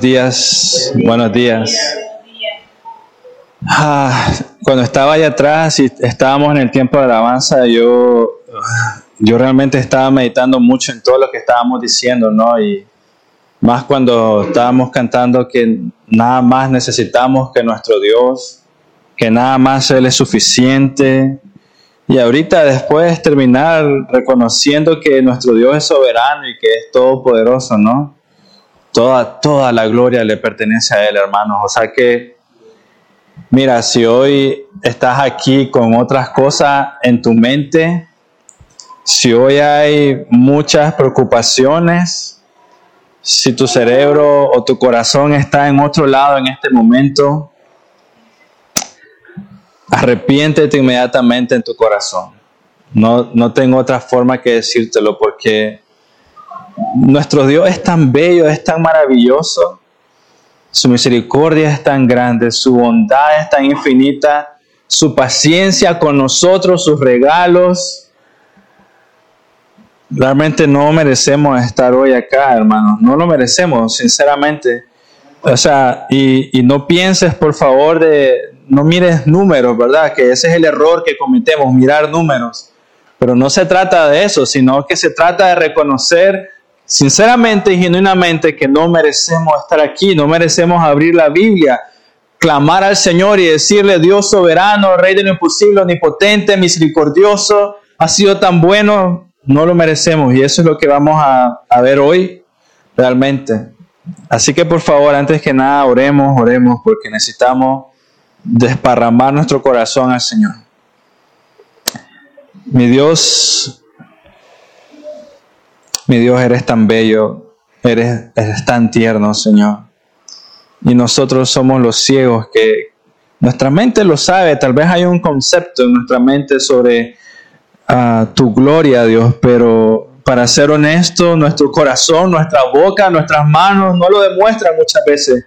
Buenos días, buenos días. Ah, cuando estaba allá atrás y estábamos en el tiempo de alabanza, yo, yo realmente estaba meditando mucho en todo lo que estábamos diciendo, ¿no? Y más cuando estábamos cantando que nada más necesitamos que nuestro Dios, que nada más Él es suficiente. Y ahorita después terminar reconociendo que nuestro Dios es soberano y que es todopoderoso, ¿no? Toda, toda la gloria le pertenece a Él, hermanos. O sea que, mira, si hoy estás aquí con otras cosas en tu mente, si hoy hay muchas preocupaciones, si tu cerebro o tu corazón está en otro lado en este momento, arrepiéntete inmediatamente en tu corazón. No, no tengo otra forma que decírtelo porque nuestro Dios es tan bello, es tan maravilloso, su misericordia es tan grande, su bondad es tan infinita, su paciencia con nosotros, sus regalos. Realmente no merecemos estar hoy acá, hermanos, no lo merecemos, sinceramente. O sea, y, no pienses, por favor, de, no mires números, ¿verdad? Que ese es el error que cometemos, mirar números. Pero no se trata de eso, sino que se trata de reconocer sinceramente y genuinamente que no merecemos estar aquí, no merecemos abrir la Biblia, clamar al Señor y decirle, Dios soberano, Rey de lo imposible, omnipotente, misericordioso, ha sido tan bueno, no lo merecemos. Y eso es lo que vamos a, a ver hoy realmente. Así que por favor, antes que nada, oremos, oremos, porque necesitamos desparramar nuestro corazón al Señor. Mi Dios, mi Dios, eres tan bello, eres, eres tan tierno, Señor. Y nosotros somos los ciegos que nuestra mente lo sabe, tal vez hay un concepto en nuestra mente sobre uh, tu gloria, Dios, pero para ser honesto, nuestro corazón, nuestra boca, nuestras manos no lo demuestran muchas veces.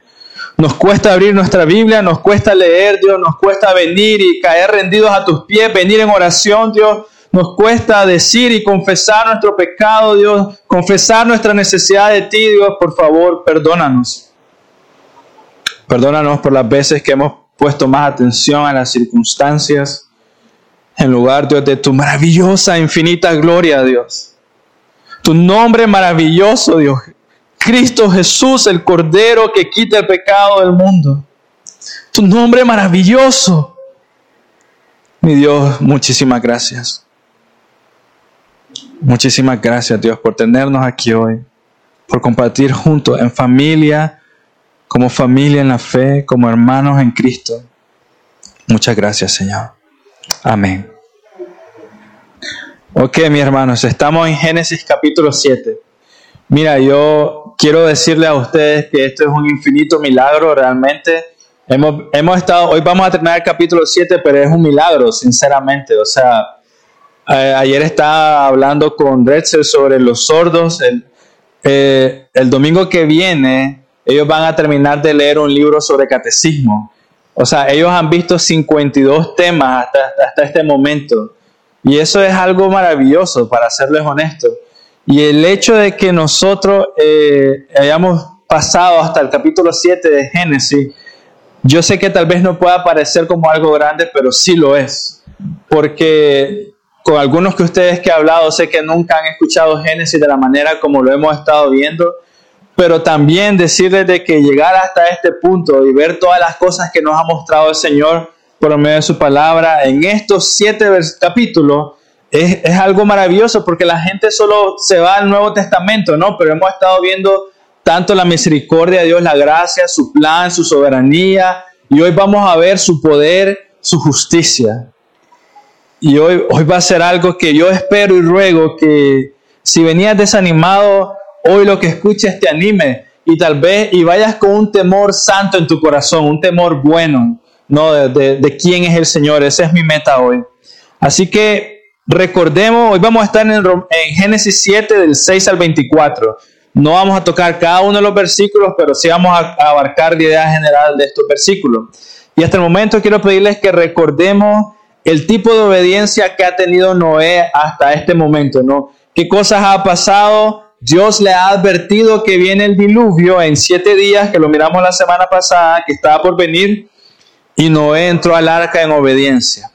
Nos cuesta abrir nuestra Biblia, nos cuesta leer, Dios, nos cuesta venir y caer rendidos a tus pies, venir en oración, Dios, nos cuesta decir y confesar nuestro pecado, Dios, confesar nuestra necesidad de ti, Dios, por favor, perdónanos. Perdónanos por las veces que hemos puesto más atención a las circunstancias en lugar, Dios, de tu maravillosa, infinita gloria, Dios. Tu nombre maravilloso, Dios. Cristo Jesús, el Cordero que quita el pecado del mundo. Tu nombre maravilloso. Mi Dios, muchísimas gracias. Muchísimas gracias Dios por tenernos aquí hoy, por compartir juntos en familia, como familia en la fe, como hermanos en Cristo. Muchas gracias Señor. Amén. Ok, mis hermanos, estamos en Génesis capítulo 7. Mira, yo quiero decirle a ustedes que esto es un infinito milagro realmente. Hemos, hemos estado, hoy vamos a terminar el capítulo 7, pero es un milagro, sinceramente. O sea, ayer estaba hablando con Retzel sobre los sordos. El, eh, el domingo que viene, ellos van a terminar de leer un libro sobre catecismo. O sea, ellos han visto 52 temas hasta, hasta este momento. Y eso es algo maravilloso, para serles honestos. Y el hecho de que nosotros eh, hayamos pasado hasta el capítulo 7 de Génesis, yo sé que tal vez no pueda parecer como algo grande, pero sí lo es. Porque con algunos que ustedes que he hablado, sé que nunca han escuchado Génesis de la manera como lo hemos estado viendo, pero también decirles de que llegar hasta este punto y ver todas las cosas que nos ha mostrado el Señor por medio de su palabra en estos siete capítulos es, es algo maravilloso porque la gente solo se va al Nuevo Testamento, ¿no? Pero hemos estado viendo tanto la misericordia de Dios, la gracia, su plan, su soberanía, y hoy vamos a ver su poder, su justicia. Y hoy, hoy va a ser algo que yo espero y ruego que si venías desanimado, hoy lo que escuches te anime y tal vez y vayas con un temor santo en tu corazón, un temor bueno, ¿no? De, de, quién es el Señor. Esa es mi meta hoy. Así que recordemos, hoy vamos a estar en, en Génesis 7 del 6 al 24. No vamos a tocar cada uno de los versículos, pero sí vamos a, a abarcar la idea general de estos versículos. Y hasta el momento quiero pedirles que recordemos el tipo de obediencia que ha tenido Noé hasta este momento, ¿no? ¿Qué cosas ha pasado Dios le ha advertido que viene el diluvio en siete días, que lo miramos la semana pasada, que estaba por venir, y Noé entró al arca en obediencia.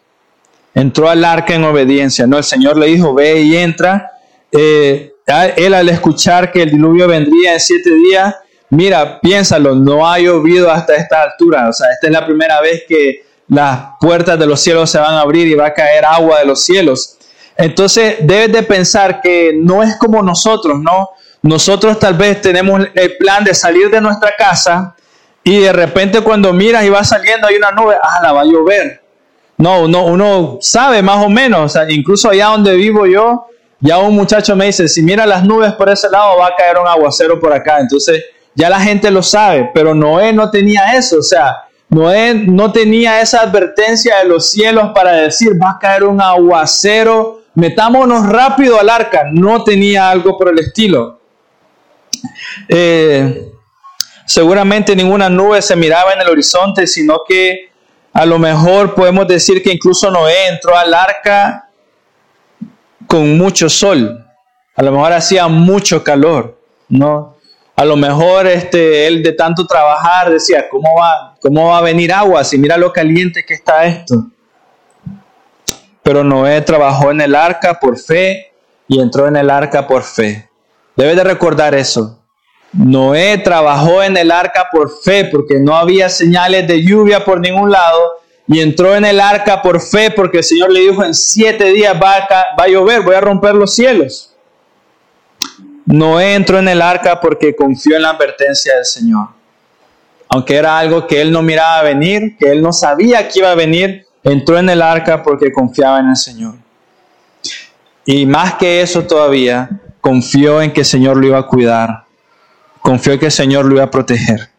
Entró al arca en obediencia. No, el Señor le dijo, ve y entra. Eh, él al escuchar que el diluvio vendría en siete días, mira, piénsalo, no ha llovido hasta esta altura. O sea, esta es la primera vez que las puertas de los cielos se van a abrir y va a caer agua de los cielos. Entonces debes de pensar que no es como nosotros, ¿no? Nosotros tal vez tenemos el plan de salir de nuestra casa y de repente cuando miras y va saliendo hay una nube, ah, la va a llover. No, uno, uno sabe más o menos, o sea, incluso allá donde vivo yo, ya un muchacho me dice, si mira las nubes por ese lado va a caer un aguacero por acá. Entonces ya la gente lo sabe, pero Noé no tenía eso, o sea, Noé no tenía esa advertencia de los cielos para decir, va a caer un aguacero, metámonos rápido al arca. No tenía algo por el estilo. Eh, seguramente ninguna nube se miraba en el horizonte, sino que a lo mejor podemos decir que incluso Noé entró al arca con mucho sol. A lo mejor hacía mucho calor, ¿no? A lo mejor este, él de tanto trabajar decía, ¿cómo va, ¿cómo va a venir agua si mira lo caliente que está esto? Pero Noé trabajó en el arca por fe y entró en el arca por fe. Debes de recordar eso. Noé trabajó en el arca por fe porque no había señales de lluvia por ningún lado y entró en el arca por fe porque el Señor le dijo en siete días va va a llover, voy a romper los cielos. Noé entró en el arca porque confió en la advertencia del Señor. Aunque era algo que él no miraba venir, que él no sabía que iba a venir, entró en el arca porque confiaba en el Señor. Y más que eso todavía, confió en que el Señor lo iba a cuidar. Confió en que el Señor lo iba a proteger.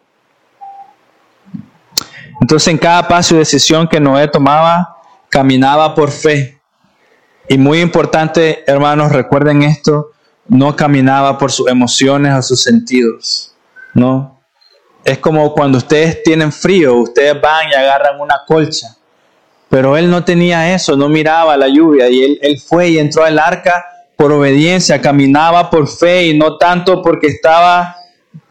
Entonces en cada paso y decisión que Noé tomaba, caminaba por fe. Y muy importante, hermanos, recuerden esto, no caminaba por sus emociones o sus sentidos, ¿no? Es como cuando ustedes tienen frío, ustedes van y agarran una colcha, pero él no tenía eso, no miraba la lluvia y él, él fue y entró al arca por obediencia, caminaba por fe y no tanto porque estaba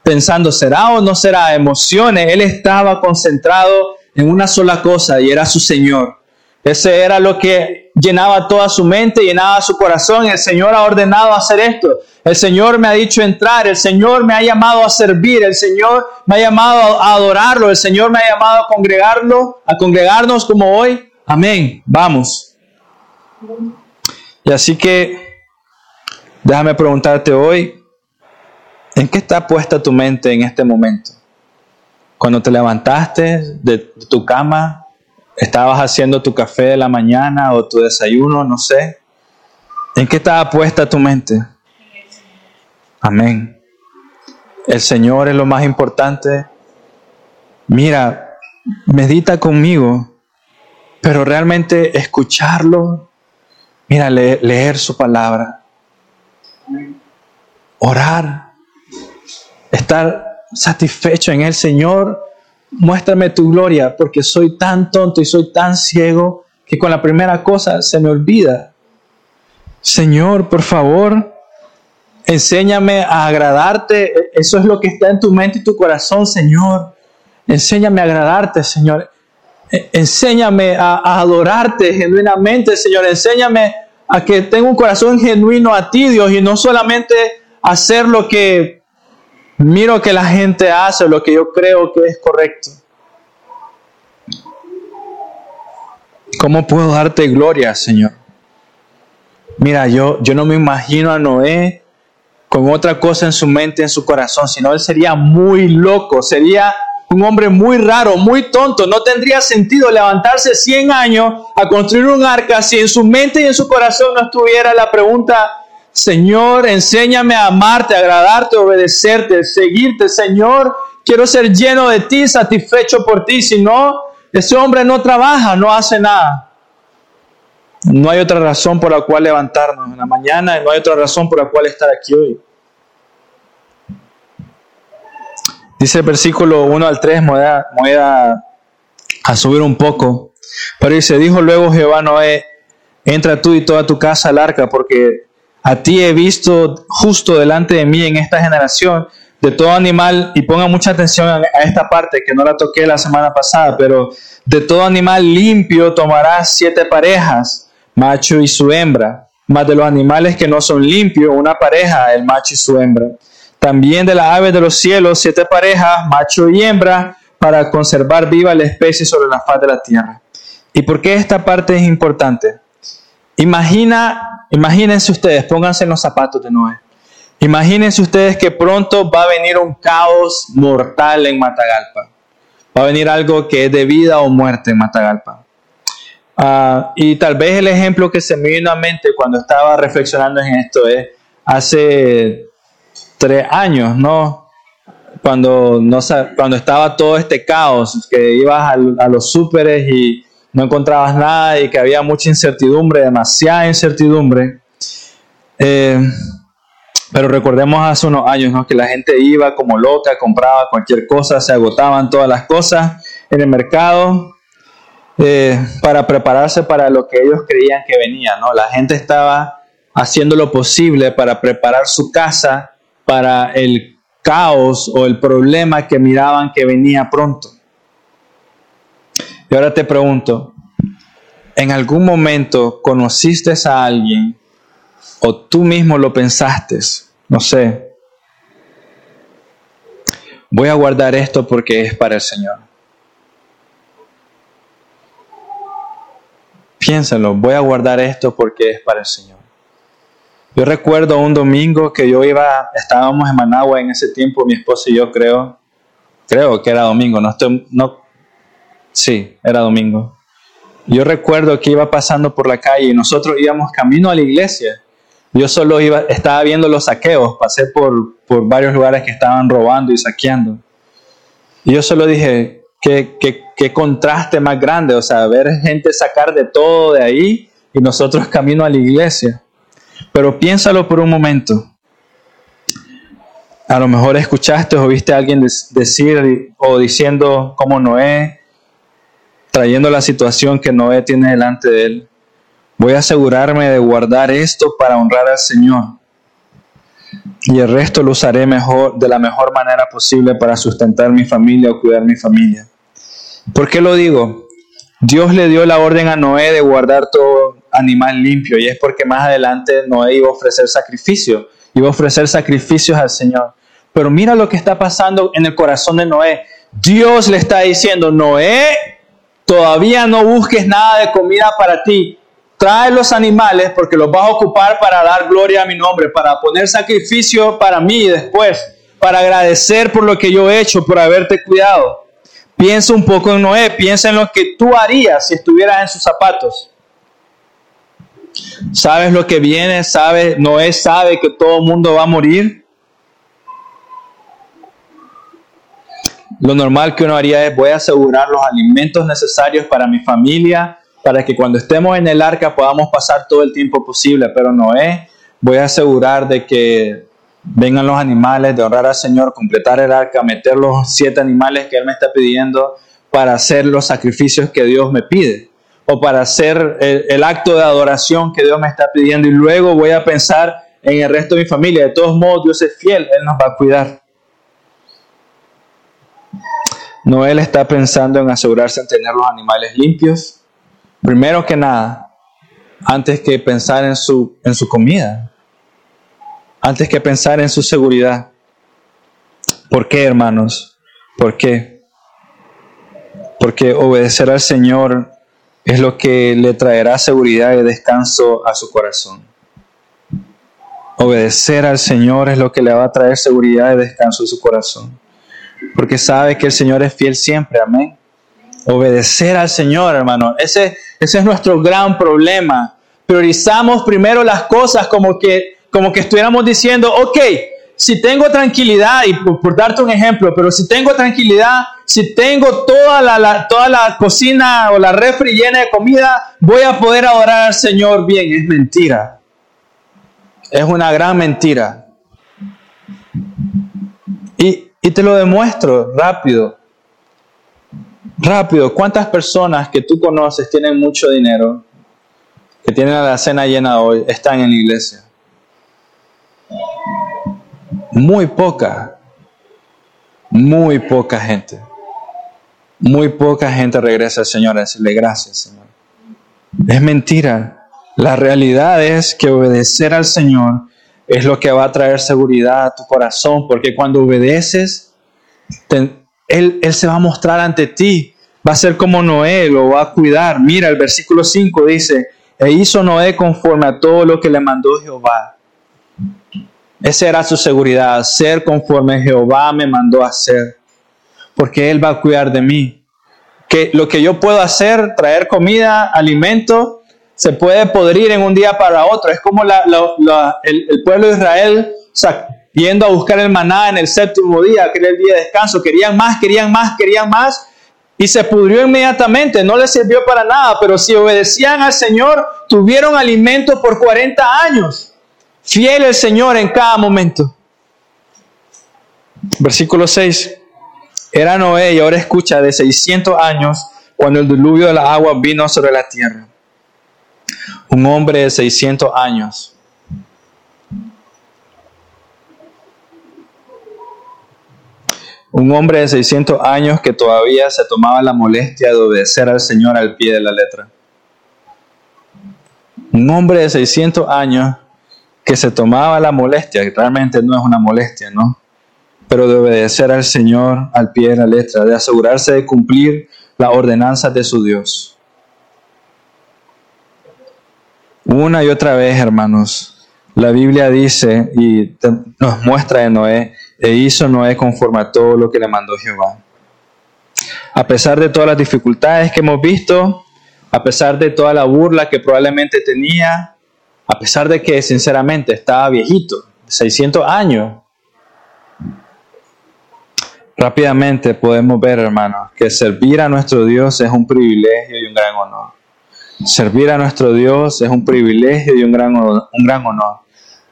pensando, ¿será o no será? Emociones, él estaba concentrado en una sola cosa y era su Señor. Ese era lo que llenaba toda su mente, llenaba su corazón. El Señor ha ordenado hacer esto. El Señor me ha dicho entrar. El Señor me ha llamado a servir. El Señor me ha llamado a adorarlo. El Señor me ha llamado a congregarlo, a congregarnos como hoy. Amén. Vamos. Y así que déjame preguntarte hoy, ¿en qué está puesta tu mente en este momento? Cuando te levantaste de tu cama, estabas haciendo tu café de la mañana o tu desayuno, no sé. ¿En qué estaba puesta tu mente? Amén. El Señor es lo más importante. Mira, medita conmigo, pero realmente escucharlo, mira, leer su palabra, orar, estar satisfecho en el Señor muéstrame tu gloria, porque soy tan tonto y soy tan ciego que con la primera cosa se me olvida. Señor, por favor, enséñame a agradarte. Eso es lo que está en tu mente y tu corazón, Señor. Enséñame a agradarte, Señor. E, enséñame a, adorarte genuinamente, Señor. Enséñame a que tenga un corazón genuino a ti, Dios, y no solamente hacer lo que miro que la gente hace lo que yo creo que es correcto. ¿Cómo puedo darte gloria, Señor? Mira, yo, yo no me imagino a Noé con otra cosa en su mente, en su corazón, sino él sería muy loco, sería un hombre muy raro, muy tonto. No tendría sentido levantarse 100 años a construir un arca si en su mente y en su corazón no estuviera la pregunta, Señor, enséñame a amarte, agradarte, obedecerte, seguirte. Señor, quiero ser lleno de ti, satisfecho por ti. Si no, ese hombre no trabaja, no hace nada. No hay otra razón por la cual levantarnos en la mañana y no hay otra razón por la cual estar aquí hoy. Dice el versículo 1 al 3, voy a, voy a, a subir un poco. Pero dice, dijo luego Jehová Noé, entra tú y toda tu casa al arca, porque A ti he visto justo delante de mí en esta generación de todo animal, y ponga mucha atención a esta parte que no la toqué la semana pasada, pero de todo animal limpio tomarás siete parejas, macho y su hembra, más de los animales que no son limpios, una pareja, el macho y su hembra. También de las aves de los cielos, siete parejas, macho y hembra, para conservar viva la especie sobre la faz de la tierra. ¿Y por qué esta parte es importante? Imagina, imagínense ustedes, pónganse en los zapatos de Noé. Imagínense ustedes que pronto va a venir un caos mortal en Matagalpa. Va a venir algo que es de vida o muerte en Matagalpa. Ah, y tal vez el ejemplo que se me vino a mente cuando estaba reflexionando en esto es hace tres años, ¿no? Cuando, no, cuando estaba todo este caos, que ibas a, los súperes y no encontrabas nada y que había mucha incertidumbre, demasiada incertidumbre. Eh, pero recordemos hace unos años ¿no? que la gente iba como loca, compraba cualquier cosa, se agotaban todas las cosas en el mercado eh, para prepararse para lo que ellos creían que venía. ¿no? La gente estaba haciendo lo posible para preparar su casa para el caos o el problema que miraban que venía pronto. Y ahora te pregunto, ¿en algún momento conociste a alguien o tú mismo lo pensaste, no sé, voy a guardar esto porque es para el Señor. Piénsalo, voy a guardar esto porque es para el Señor. Yo recuerdo un domingo que yo iba, estábamos en Managua en ese tiempo, mi esposa y yo creo, creo que era domingo, no estoy, no, sí, era domingo. Yo recuerdo que iba pasando por la calle y nosotros íbamos camino a la iglesia yo solo iba, estaba viendo los saqueos, pasé por, por varios lugares que estaban robando y saqueando. Y yo solo dije, qué, qué, qué contraste más grande, o sea, ver gente sacar de todo de ahí y nosotros camino a la iglesia. Pero piénsalo por un momento. A lo mejor escuchaste o viste a alguien decir o diciendo como Noé, trayendo la situación que Noé tiene delante de él. Voy a asegurarme de guardar esto para honrar al Señor. Y el resto lo usaré mejor, de la mejor manera posible para sustentar mi familia o cuidar mi familia. ¿Por qué lo digo? Dios le dio la orden a Noé de guardar todo animal limpio y es porque más adelante Noé iba a ofrecer sacrificio, iba a ofrecer sacrificios al Señor. Pero mira lo que está pasando en el corazón de Noé. Dios le está diciendo, Noé, todavía no busques nada de comida para ti, trae los animales porque los vas a ocupar para dar gloria a mi nombre, para poner sacrificio para mí después, para agradecer por lo que yo he hecho, por haberte cuidado. Piensa un poco en Noé, piensa en lo que tú harías si estuvieras en sus zapatos. ¿Sabes lo que viene? ¿Sabe? Noé sabe que todo el mundo va a morir. Lo normal que uno haría es voy a asegurar los alimentos necesarios para mi familia, para que cuando estemos en el arca podamos pasar todo el tiempo posible. Pero Noé, voy a asegurar de que vengan los animales, de honrar al Señor, completar el arca, meter los siete animales que Él me está pidiendo para hacer los sacrificios que Dios me pide o para hacer el, el acto de adoración que Dios me está pidiendo y luego voy a pensar en el resto de mi familia. De todos modos, Dios es fiel, Él nos va a cuidar. Noé está pensando en asegurarse en tener los animales limpios, Primero que nada, antes que pensar en su, en su comida, antes que pensar en su seguridad. ¿Por qué, hermanos? ¿Por qué? Porque obedecer al Señor es lo que le traerá seguridad y descanso a su corazón. Obedecer al Señor es lo que le va a traer seguridad y descanso a su corazón. Porque sabe que el Señor es fiel siempre. Amén. Obedecer al Señor, hermano. Ese, es nuestro gran problema. Priorizamos primero las cosas como que, como que estuviéramos diciendo, ok, si tengo tranquilidad, y por, darte un ejemplo, pero si tengo tranquilidad, si tengo toda la, toda la cocina o la refri llena de comida, voy a poder adorar al Señor bien. Es mentira. Es una gran mentira. Y, te lo demuestro rápido. Rápido, ¿cuántas personas que tú conoces tienen mucho dinero, que tienen la cena llena hoy, están en la iglesia? Muy poca, muy poca gente. Muy poca gente regresa al Señor a decirle gracias, Señor. Es mentira. La realidad es que obedecer al Señor es lo que va a traer seguridad a tu corazón, porque cuando obedeces, él, él se va a mostrar ante ti. Va a ser como Noé, lo va a cuidar. Mira, el versículo 5 dice, e hizo Noé conforme a todo lo que le mandó Jehová. Esa era su seguridad, ser conforme Jehová me mandó hacer, porque Él va a cuidar de mí. Que lo que yo puedo hacer, traer comida, alimento, se puede podrir en un día para otro. Es como el, pueblo de Israel yendo a buscar el maná en el séptimo día, que era el día de descanso. Querían más, querían más, querían más. Y se pudrió inmediatamente, no les sirvió para nada, pero si obedecían al Señor, tuvieron alimento por 40 años. Fiel el Señor en cada momento. Versículo 6. Era Noé, y ahora escucha, de 600 años, cuando el diluvio de la agua vino sobre la tierra. Un hombre de 600 años. Un hombre de 600 años que todavía se tomaba la molestia de obedecer al Señor al pie de la letra. Un hombre de 600 años que se tomaba la molestia, que realmente no es una molestia, ¿no? Pero de obedecer al Señor al pie de la letra, de asegurarse de cumplir la ordenanza de su Dios. Una y otra vez, hermanos, la Biblia dice y nos muestra de Noé, e hizo Noé conforme a todo lo que le mandó Jehová. A pesar de todas las dificultades que hemos visto, a pesar de toda la burla que probablemente tenía, a pesar de que sinceramente estaba viejito, 600 años. Rápidamente podemos ver, hermanos, que servir a nuestro Dios es un privilegio y un gran honor. Servir a nuestro Dios es un privilegio y un gran, un gran honor.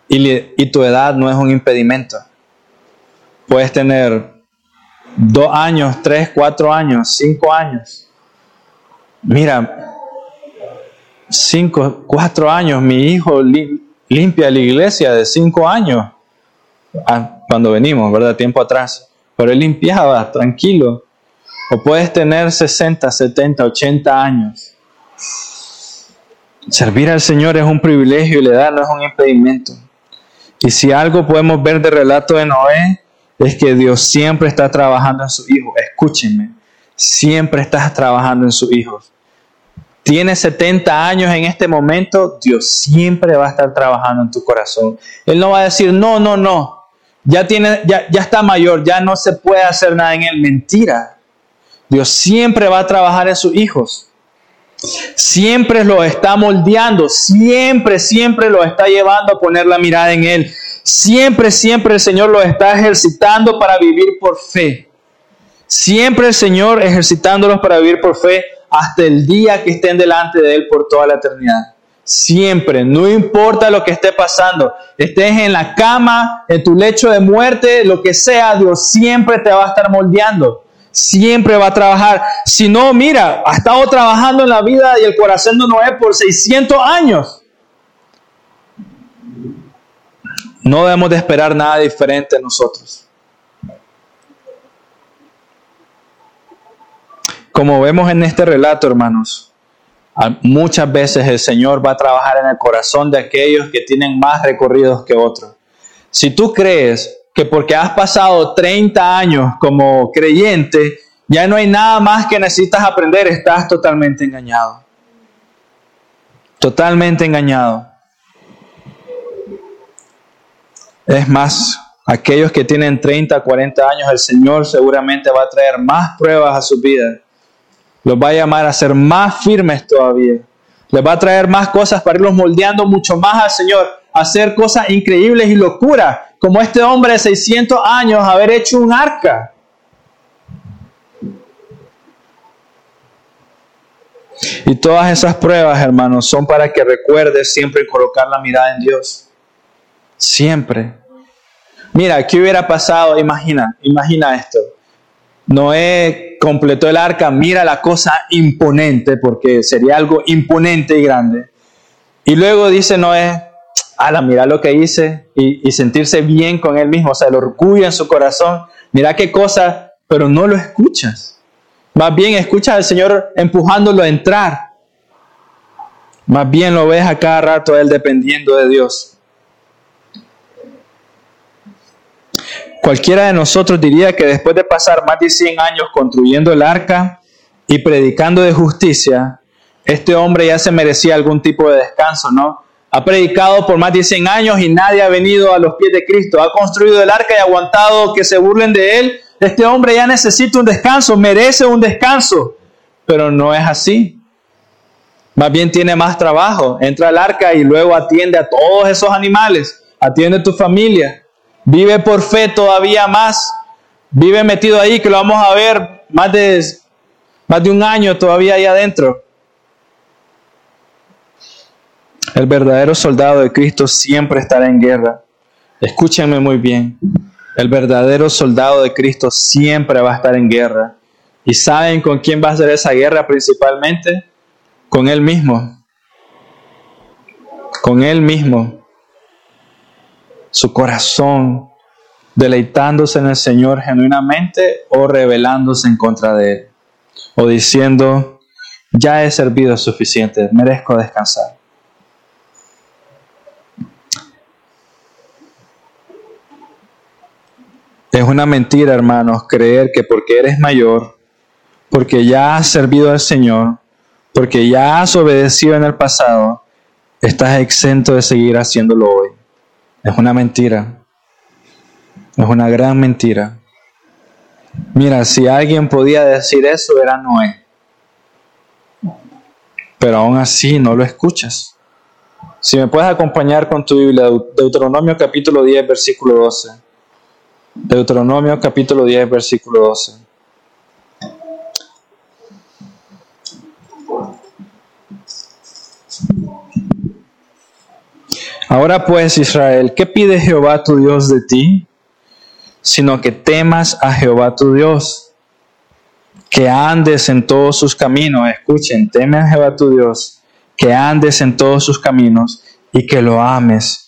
Y, tu edad no es un impedimento. Puedes tener dos años, tres, cuatro años, cinco años. Mira, cinco, cuatro años, mi hijo limpia la iglesia de cinco años, ah, cuando venimos, ¿verdad? Tiempo atrás. Pero él limpiaba, tranquilo. O puedes tener 60, 70, 80 años. Servir al Señor es un privilegio y le da no es un impedimento. Y si algo podemos ver del relato de Noé, es que Dios siempre está trabajando en su hijo. Escúchenme, siempre estás trabajando en sus hijos tienes 70 años en este momento, Dios siempre va a estar trabajando en tu corazón. Él no va a decir, no, no, no, ya, tiene, ya, ya está mayor, ya no se puede hacer nada en él. Mentira. Dios siempre va a trabajar en sus hijos. Siempre lo está moldeando, siempre, siempre lo está llevando a poner la mirada en Él. Siempre, siempre el Señor lo está ejercitando para vivir por fe. Siempre el Señor ejercitándolos para vivir por fe hasta el día que estén delante de Él por toda la eternidad. Siempre, no importa lo que esté pasando, estés en la cama, en tu lecho de muerte, lo que sea, Dios siempre te va a estar moldeando. Siempre va a trabajar. Si no, mira, ha estado trabajando en la vida y el corazón de Noé por 600 años. No debemos de esperar nada diferente en nosotros. Como vemos en este relato, hermanos, muchas veces el Señor va a trabajar en el corazón de aquellos que tienen más recorridos que otros. Si tú crees que porque has pasado 30 años como creyente, ya no hay nada más que necesitas aprender, estás totalmente engañado. Totalmente engañado. Es más, aquellos que tienen 30, 40 años, el Señor seguramente va a traer más pruebas a su vida los va a llamar a ser más firmes todavía. Les va a traer más cosas para irlos moldeando mucho más al Señor, hacer cosas increíbles y locuras, como este hombre de 600 años haber hecho un arca. Y todas esas pruebas, hermanos, son para que recuerdes siempre colocar la mirada en Dios. Siempre. Mira, ¿qué hubiera pasado? Imagina, imagina esto. Noé completó el arca, mira la cosa imponente, porque sería algo imponente y grande. Y luego dice Noé, ala, mira lo que hice y, sentirse bien con él mismo, o sea, el orgullo en su corazón, mira qué cosa, pero no lo escuchas. Más bien escuchas al Señor empujándolo a entrar. Más bien lo ves a cada rato él dependiendo de Dios. Cualquiera de nosotros diría que después de pasar más de 100 años construyendo el arca y predicando de justicia, este hombre ya se merecía algún tipo de descanso, ¿no? Ha predicado por más de 100 años y nadie ha venido a los pies de Cristo. Ha construido el arca y aguantado que se burlen de él. Este hombre ya necesita un descanso, merece un descanso. Pero no es así. Más bien tiene más trabajo. Entra al arca y luego atiende a todos esos animales. Atiende a tu familia. Vive por fe todavía más. Vive metido ahí, que lo vamos a ver más de, más de un año todavía ahí adentro. El verdadero soldado de Cristo siempre estará en guerra. Escúchenme muy bien. El verdadero soldado de Cristo siempre va a estar en guerra. ¿Y saben con quién va a ser esa guerra principalmente? Con Él mismo. Con Él mismo su corazón deleitándose en el Señor genuinamente o rebelándose en contra de Él, o diciendo, ya he servido suficiente, merezco descansar. Es una mentira, hermanos, creer que porque eres mayor, porque ya has servido al Señor, porque ya has obedecido en el pasado, estás exento de seguir haciéndolo hoy. Es una mentira. Es una gran mentira. Mira, si alguien podía decir eso era Noé. Pero aún así no lo escuchas. Si me puedes acompañar con tu Biblia, Deuteronomio capítulo 10, versículo 12. Deuteronomio capítulo 10, versículo 12. Ahora pues, Israel, ¿qué pide Jehová tu Dios de ti? Sino que temas a Jehová tu Dios, que andes en todos sus caminos. Escuchen, teme a Jehová tu Dios, que andes en todos sus caminos y que lo ames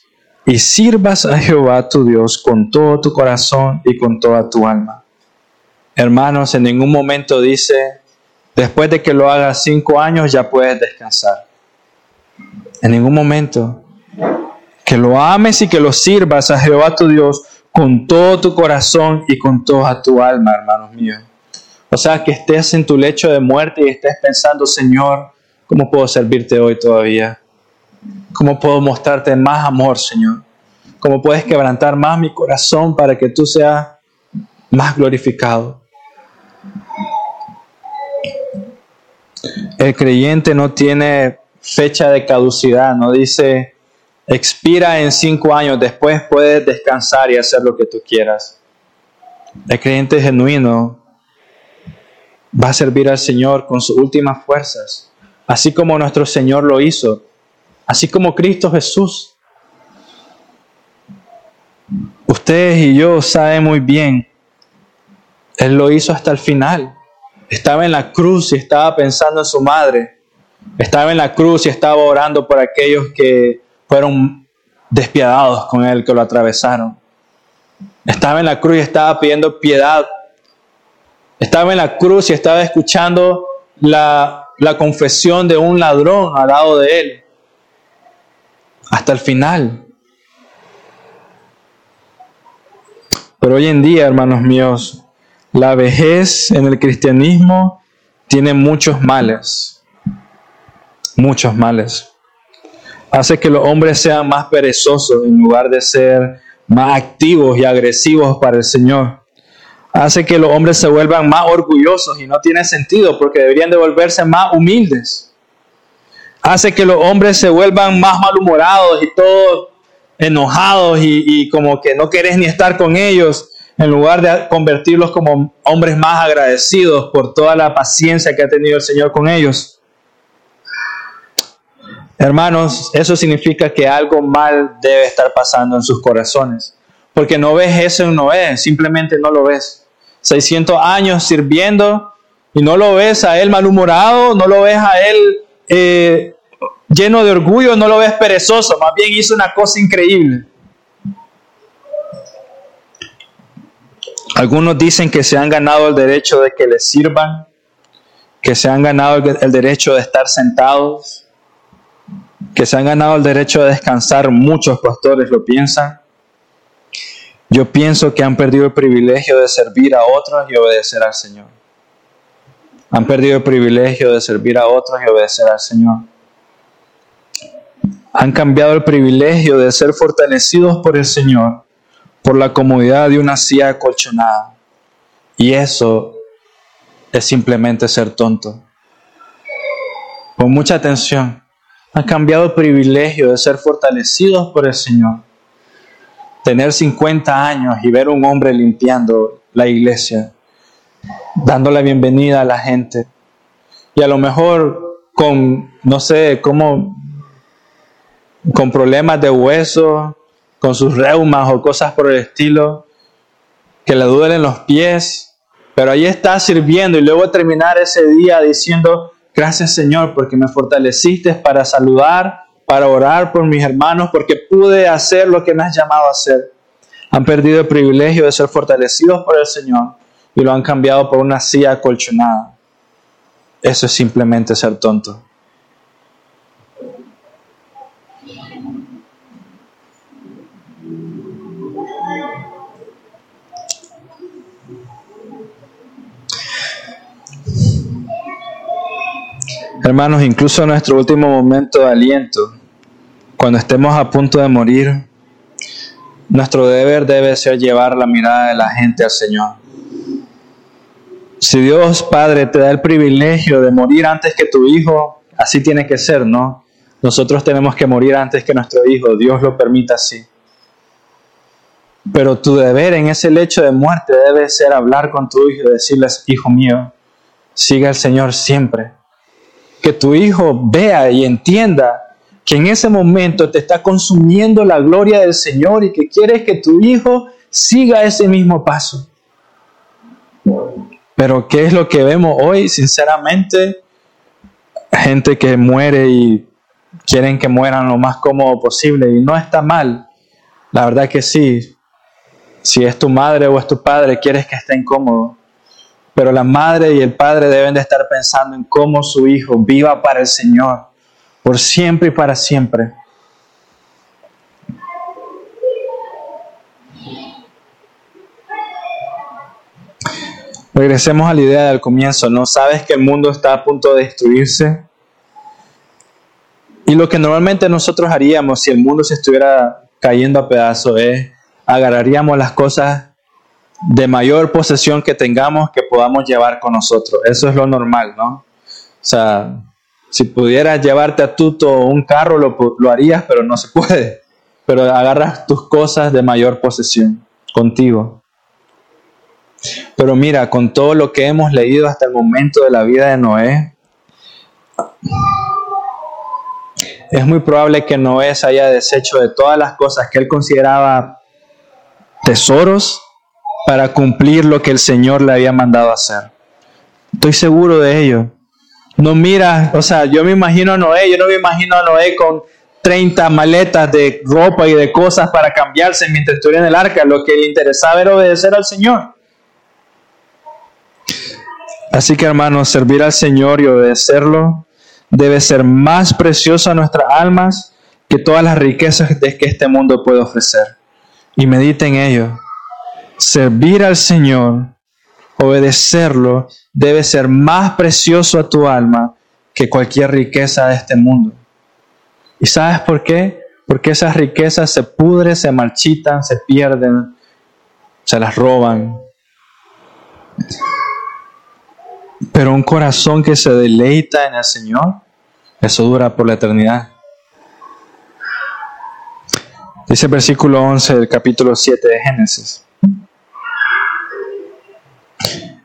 y sirvas a Jehová tu Dios con todo tu corazón y con toda tu alma. Hermanos, en ningún momento dice, después de que lo hagas cinco años ya puedes descansar. En ningún momento que lo ames y que lo sirvas a Jehová tu Dios con todo tu corazón y con toda tu alma, hermanos míos. O sea, que estés en tu lecho de muerte y estés pensando, Señor, ¿cómo puedo servirte hoy todavía? ¿Cómo puedo mostrarte más amor, Señor? ¿Cómo puedes quebrantar más mi corazón para que tú seas más glorificado? El creyente no tiene fecha de caducidad, no dice, expira en cinco años, después puedes descansar y hacer lo que tú quieras. El creyente genuino va a servir al Señor con sus últimas fuerzas, así como nuestro Señor lo hizo, así como Cristo Jesús. Ustedes y yo saben muy bien, Él lo hizo hasta el final. Estaba en la cruz y estaba pensando en su madre. Estaba en la cruz y estaba orando por aquellos que fueron despiadados con él, que lo atravesaron. Estaba en la cruz y estaba pidiendo piedad. Estaba en la cruz y estaba escuchando la, la confesión de un ladrón al lado de él. Hasta el final. Pero hoy en día, hermanos míos, la vejez en el cristianismo tiene muchos males. Muchos males hace que los hombres sean más perezosos en lugar de ser más activos y agresivos para el Señor. Hace que los hombres se vuelvan más orgullosos y no tiene sentido porque deberían de volverse más humildes. Hace que los hombres se vuelvan más malhumorados y todos enojados y, como que no querés ni estar con ellos en lugar de convertirlos como hombres más agradecidos por toda la paciencia que ha tenido el Señor con ellos. Hermanos, eso significa que algo mal debe estar pasando en sus corazones. Porque no ves eso en Noé, simplemente no lo ves. 600 años sirviendo y no lo ves a él malhumorado, no lo ves a él eh, lleno de orgullo, no lo ves perezoso, más bien hizo una cosa increíble. Algunos dicen que se han ganado el derecho de que les sirvan, que se han ganado el derecho de estar sentados, que se han ganado el derecho de descansar. Muchos pastores lo piensan. Yo pienso que han perdido el privilegio de servir a otros y obedecer al Señor. Han perdido el privilegio de servir a otros y obedecer al Señor. Han cambiado el privilegio de ser fortalecidos por el Señor por la comodidad de una silla acolchonada. Y eso es simplemente ser tonto. Con mucha atención. Han cambiado el privilegio de ser fortalecidos por el Señor tener 50 años y ver un hombre limpiando la iglesia, dando la bienvenida a la gente. Y a lo mejor con, no sé, cómo, con problemas de hueso, con sus reumas o cosas por el estilo, que le duelen los pies, pero ahí está sirviendo y luego terminar ese día diciendo, gracias Señor porque me fortaleciste para saludar para orar por mis hermanos porque pude hacer lo que me has llamado a hacer. Han perdido el privilegio de ser fortalecidos por el Señor y lo han cambiado por una silla acolchonada. Eso es simplemente ser tonto. Hermanos, incluso en nuestro último momento de aliento, cuando estemos a punto de morir, nuestro deber debe ser llevar la mirada de la gente al Señor. Si Dios Padre te da el privilegio de morir antes que tu hijo, así tiene que ser, ¿no? Nosotros tenemos que morir antes que nuestro hijo, Dios lo permite así. Pero tu deber en ese lecho de muerte debe ser hablar con tu hijo y decirles, hijo mío, siga al Señor siempre. Que tu hijo vea y entienda que en ese momento te está consumiendo la gloria del Señor y que quieres que tu hijo siga ese mismo paso. Pero ¿qué es lo que vemos hoy? Sinceramente, gente que muere y quieren que mueran lo más cómodo posible y no está mal. La verdad que sí. Si es tu madre o es tu padre, quieres que esté incómodo. Pero la madre y el padre deben de estar pensando en cómo su hijo viva para el Señor por siempre y para siempre. Regresemos a la idea del comienzo. ¿No sabes que el mundo está a punto de destruirse? Y lo que normalmente nosotros haríamos si el mundo se estuviera cayendo a pedazos es agarraríamos las cosas de mayor posesión que tengamos que podamos llevar con nosotros. Eso es lo normal, ¿no? O sea, si pudieras llevarte a tuto un carro, lo, lo harías, pero no se puede. Pero agarras tus cosas de mayor posesión contigo. Pero mira, con todo lo que hemos leído hasta el momento de la vida de Noé, es muy probable que Noé se haya deshecho de todas las cosas que él consideraba tesoros para cumplir lo que el Señor le había mandado hacer. Estoy seguro de ello. No mira, o sea, yo me imagino a Noé, yo no me imagino a Noé con 30 maletas de ropa y de cosas para cambiarse mientras estuviera en el arca. Lo que le interesaba era obedecer al Señor. Así que hermanos, servir al Señor y obedecerlo debe ser más precioso a nuestras almas que todas las riquezas que este mundo puede ofrecer. Y mediten en ello. Servir al Señor, obedecerlo debe ser más precioso a tu alma que cualquier riqueza de este mundo. ¿Y sabes por qué? Porque esas riquezas se pudren, se marchitan, se pierden, se las roban. Pero un corazón que se deleita en el Señor, eso dura por la eternidad. Dice el versículo 11 del capítulo 7 de Génesis.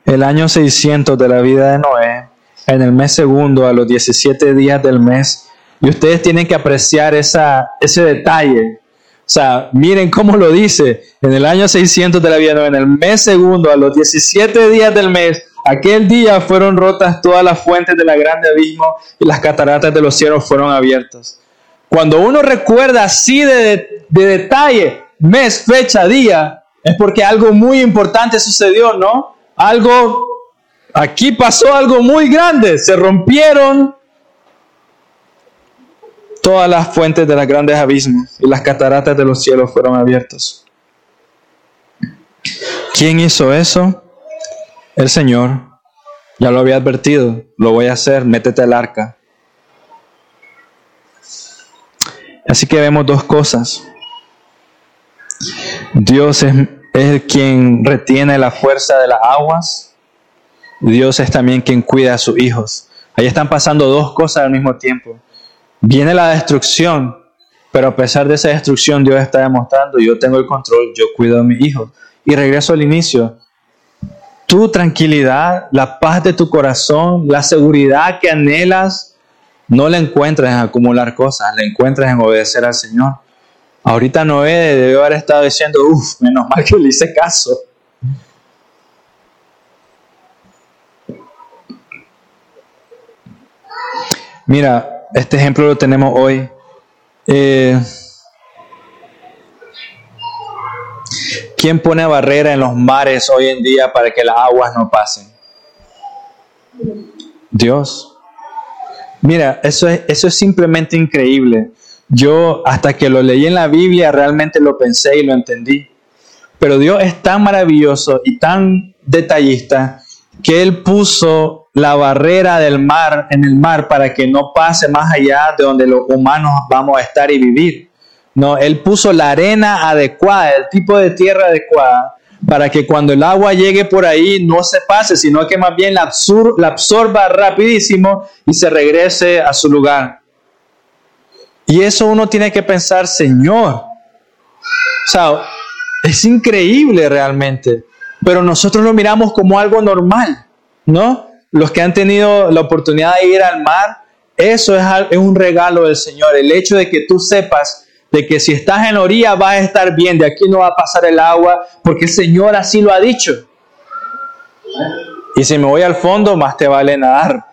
El año 600 de la vida de Noé, en el mes segundo, a los 17 días del mes, y ustedes tienen que apreciar esa, ese detalle. O sea, miren cómo lo dice. En el año 600 de la vida de Noé, en el mes segundo, a los 17 días del mes, Aquel día fueron rotas todas las fuentes de la grande abismo y las cataratas de los cielos fueron abiertas. Cuando uno recuerda así de, de detalle, mes, fecha, día, es porque algo muy importante sucedió, ¿no? Algo, aquí pasó algo muy grande, se rompieron todas las fuentes de los grandes abismos y las cataratas de los cielos fueron abiertas. ¿Quién hizo eso? El Señor. Ya lo había advertido, lo voy a hacer, métete al arca. Así que vemos dos cosas. Dios es, es quien retiene la fuerza de las aguas. Dios es también quien cuida a sus hijos. Ahí están pasando dos cosas al mismo tiempo. Viene la destrucción, pero a pesar de esa destrucción Dios está demostrando, yo tengo el control, yo cuido a mis hijos. Y regreso al inicio. Tu tranquilidad, la paz de tu corazón, la seguridad que anhelas, no la encuentras en acumular cosas, la encuentras en obedecer al Señor. Ahorita Noé debe haber estado diciendo, uff, menos mal que le hice caso. Mira, este ejemplo lo tenemos hoy. Eh, ¿Quién pone barrera en los mares hoy en día para que las aguas no pasen? Dios. Mira, eso es, eso es simplemente increíble. Yo hasta que lo leí en la Biblia realmente lo pensé y lo entendí. Pero Dios es tan maravilloso y tan detallista que Él puso la barrera del mar en el mar para que no pase más allá de donde los humanos vamos a estar y vivir. No, él puso la arena adecuada, el tipo de tierra adecuada para que cuando el agua llegue por ahí no se pase, sino que más bien la, la absorba rapidísimo y se regrese a su lugar. Y eso uno tiene que pensar, Señor, o sea, es increíble realmente, pero nosotros lo miramos como algo normal, ¿no? los que han tenido la oportunidad de ir al mar, eso es, un regalo del Señor. El hecho de que tú sepas de que si estás en la orilla vas a estar bien, de aquí no va a pasar el agua, porque el Señor así lo ha dicho. Y si me voy al fondo, más te vale nadar.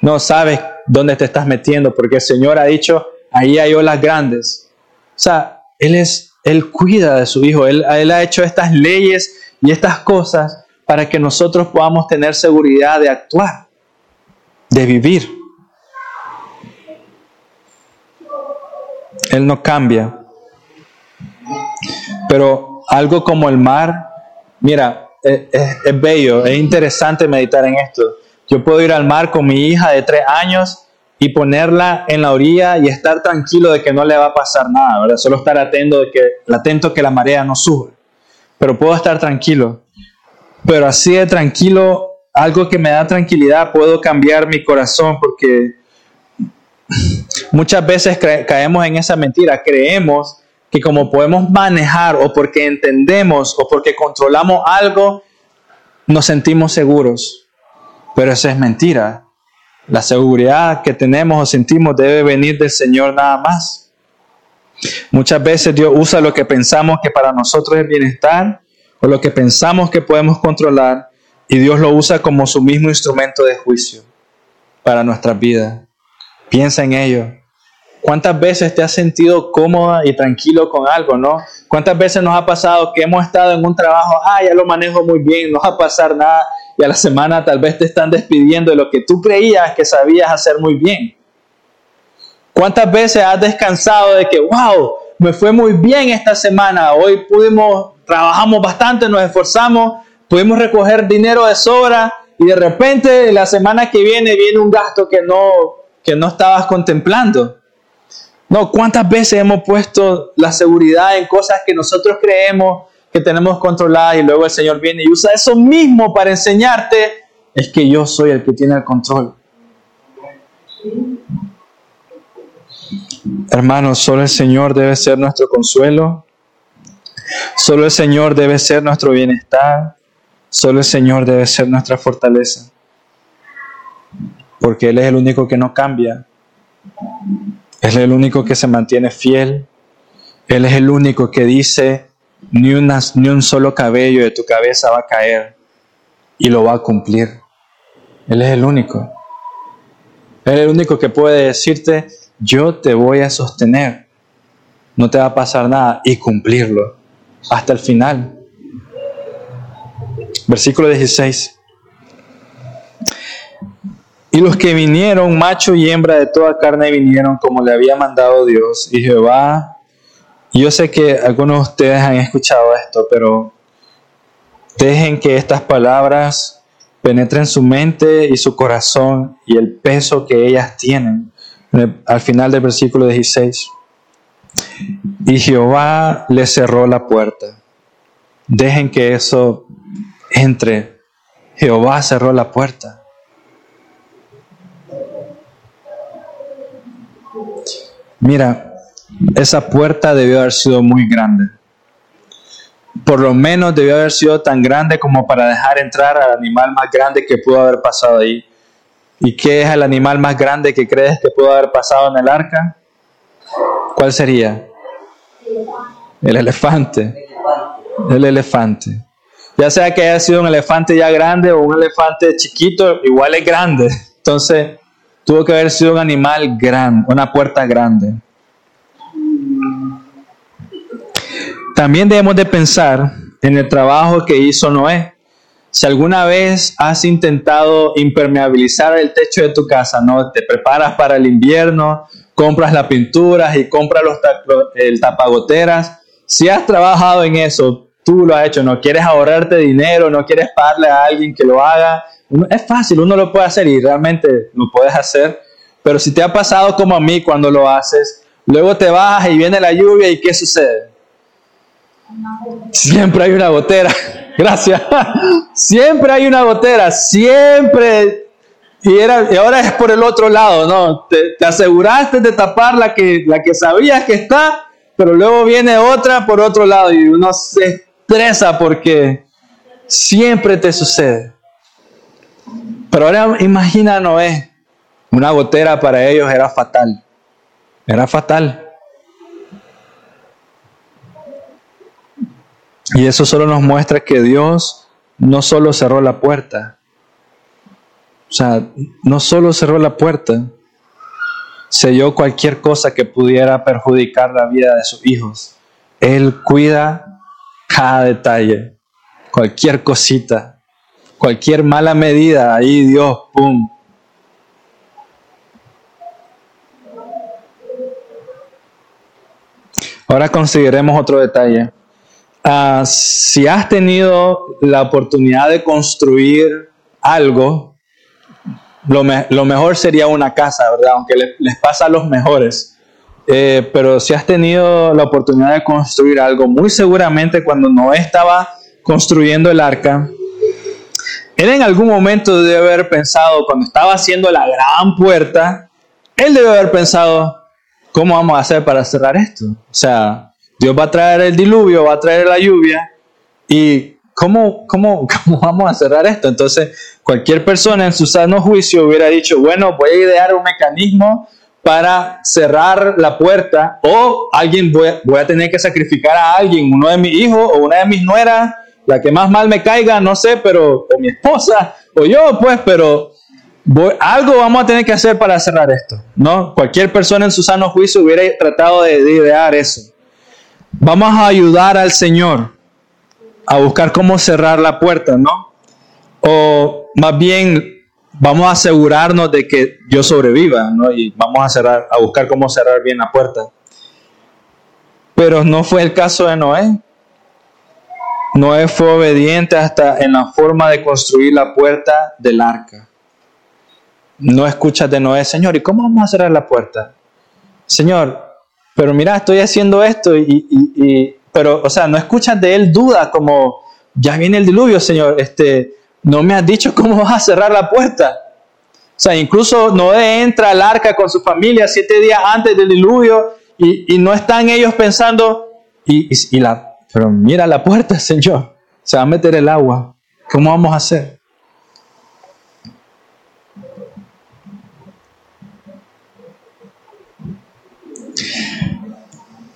No sabes dónde te estás metiendo, porque el Señor ha dicho, ahí hay olas grandes. O sea, Él es, Él cuida de su Hijo, Él, él ha hecho estas leyes y estas cosas para que nosotros podamos tener seguridad de actuar, de vivir. Él no cambia. Pero algo como el mar, mira, es, es, bello, es interesante meditar en esto. Yo puedo ir al mar con mi hija de tres años y ponerla en la orilla y estar tranquilo de que no le va a pasar nada, ¿verdad? Solo estar atento de que, atento que la marea no sube. Pero puedo estar tranquilo pero así de tranquilo, algo que me da tranquilidad, puedo cambiar mi corazón porque muchas veces caemos en esa mentira, creemos que como podemos manejar o porque entendemos o porque controlamos algo, nos sentimos seguros. Pero eso es mentira. La seguridad que tenemos o sentimos debe venir del Señor nada más. Muchas veces Dios usa lo que pensamos que para nosotros es bienestar o lo que pensamos que podemos controlar y Dios lo usa como su mismo instrumento de juicio para nuestras vidas. Piensa en ello. ¿Cuántas veces te has sentido cómoda y tranquilo con algo, no? ¿Cuántas veces nos ha pasado que hemos estado en un trabajo, ah, ya lo manejo muy bien, no va a pasar nada, y a la semana tal vez te están despidiendo de lo que tú creías que sabías hacer muy bien? ¿Cuántas veces has descansado de que, wow, me fue muy bien esta semana, hoy pudimos trabajamos bastante, nos esforzamos, pudimos recoger dinero de sobra y de repente la semana que viene viene un gasto que no, que no estabas contemplando. No, ¿cuántas veces hemos puesto la seguridad en cosas que nosotros creemos que tenemos controladas y luego el Señor viene y usa eso mismo para enseñarte? Es que yo soy el que tiene el control. Hermanos, solo el Señor debe ser nuestro consuelo Solo el Señor debe ser nuestro bienestar. Solo el Señor debe ser nuestra fortaleza. Porque Él es el único que no cambia. Él es el único que se mantiene fiel. Él es el único que dice, ni, ni un solo cabello de tu cabeza va a caer y lo va a cumplir. Él es el único. Él es el único que puede decirte, yo te voy a sostener. No te va a pasar nada y cumplirlo hasta el final. Versículo 16. Y los que vinieron, macho y hembra de toda carne, vinieron como le había mandado Dios. Y Jehová, yo sé que algunos de ustedes han escuchado esto, pero dejen que estas palabras penetren su mente y su corazón y el peso que ellas tienen. Al final del versículo 16. Y Jehová le cerró la puerta. Dejen que eso entre. Jehová cerró la puerta. Mira, esa puerta debió haber sido muy grande. Por lo menos debió haber sido tan grande como para dejar entrar al animal más grande que pudo haber pasado ahí. ¿Y qué es el animal más grande que crees que pudo haber pasado en el arca? ¿Cuál sería? El elefante. El elefante. Ya sea que haya sido un elefante ya grande o un elefante chiquito, igual es grande. Entonces, tuvo que haber sido un animal grande, una puerta grande. También debemos de pensar en el trabajo que hizo Noé. Si alguna vez has intentado impermeabilizar el techo de tu casa, ¿no? Te preparas para el invierno, compras las pinturas y compras los, el tapagoteras. Si has trabajado en eso, tú lo has hecho, no quieres ahorrarte dinero, no quieres pagarle a alguien que lo haga. Es fácil, uno lo puede hacer y realmente lo puedes hacer. Pero si te ha pasado como a mí cuando lo haces, luego te bajas y viene la lluvia y ¿qué sucede? Siempre hay una gotera. Gracias. Siempre hay una gotera. Siempre. Y, era, ahora es por el otro lado, ¿no? Te, te aseguraste de tapar la que, la que sabías que está, pero luego viene otra por otro lado y uno se estresa porque siempre te sucede. Pero ahora imagina Noé, una gotera para ellos era fatal. Era fatal. Y eso solo nos muestra que Dios no solo cerró la puerta, o sea, no solo cerró la puerta, selló cualquier cosa que pudiera perjudicar la vida de sus hijos. Él cuida cada detalle, cualquier cosita, cualquier mala medida, ahí Dios, ¡pum! Ahora consideremos otro detalle. Ah, si has tenido la oportunidad de construir algo, lo, mejor sería una casa, ¿verdad? Aunque les, pasa a los mejores. Eh, pero si has tenido la oportunidad de construir algo, muy seguramente cuando Noé estaba construyendo el arca, él en algún momento debe haber pensado, cuando estaba haciendo la gran puerta, él debe haber pensado, ¿cómo vamos a hacer para cerrar esto? O sea, Dios va a traer el diluvio, va a traer la lluvia. ¿Y cómo, cómo, cómo vamos a cerrar esto? Entonces, cualquier persona en su sano juicio hubiera dicho, bueno, voy a idear un mecanismo para cerrar la puerta o alguien voy, a tener que sacrificar a alguien, uno de mis hijos o una de mis nueras, la que más mal me caiga, no sé, pero o mi esposa o yo, pues, pero algo vamos a tener que hacer para cerrar esto, ¿no? Cualquier persona en su sano juicio hubiera tratado de idear eso. Vamos a ayudar al Señor a buscar cómo cerrar la puerta, ¿no? O más bien vamos a asegurarnos de que yo sobreviva, ¿no? Y vamos a cerrar, a buscar cómo cerrar bien la puerta. Pero no fue el caso de Noé. Noé fue obediente hasta en la forma de construir la puerta del arca. No escuchas de Noé, Señor, ¿y cómo vamos a cerrar la puerta? Señor, pero mira, estoy haciendo esto y, pero, o sea, no escuchas de él duda como, ya viene el diluvio, Señor, este, no me has dicho cómo vas a cerrar la puerta. O sea, incluso Noé entra al arca con su familia siete días antes del diluvio y, no están ellos pensando, y, y, la, pero mira la puerta, Señor, se va a meter el agua, ¿cómo vamos a hacer?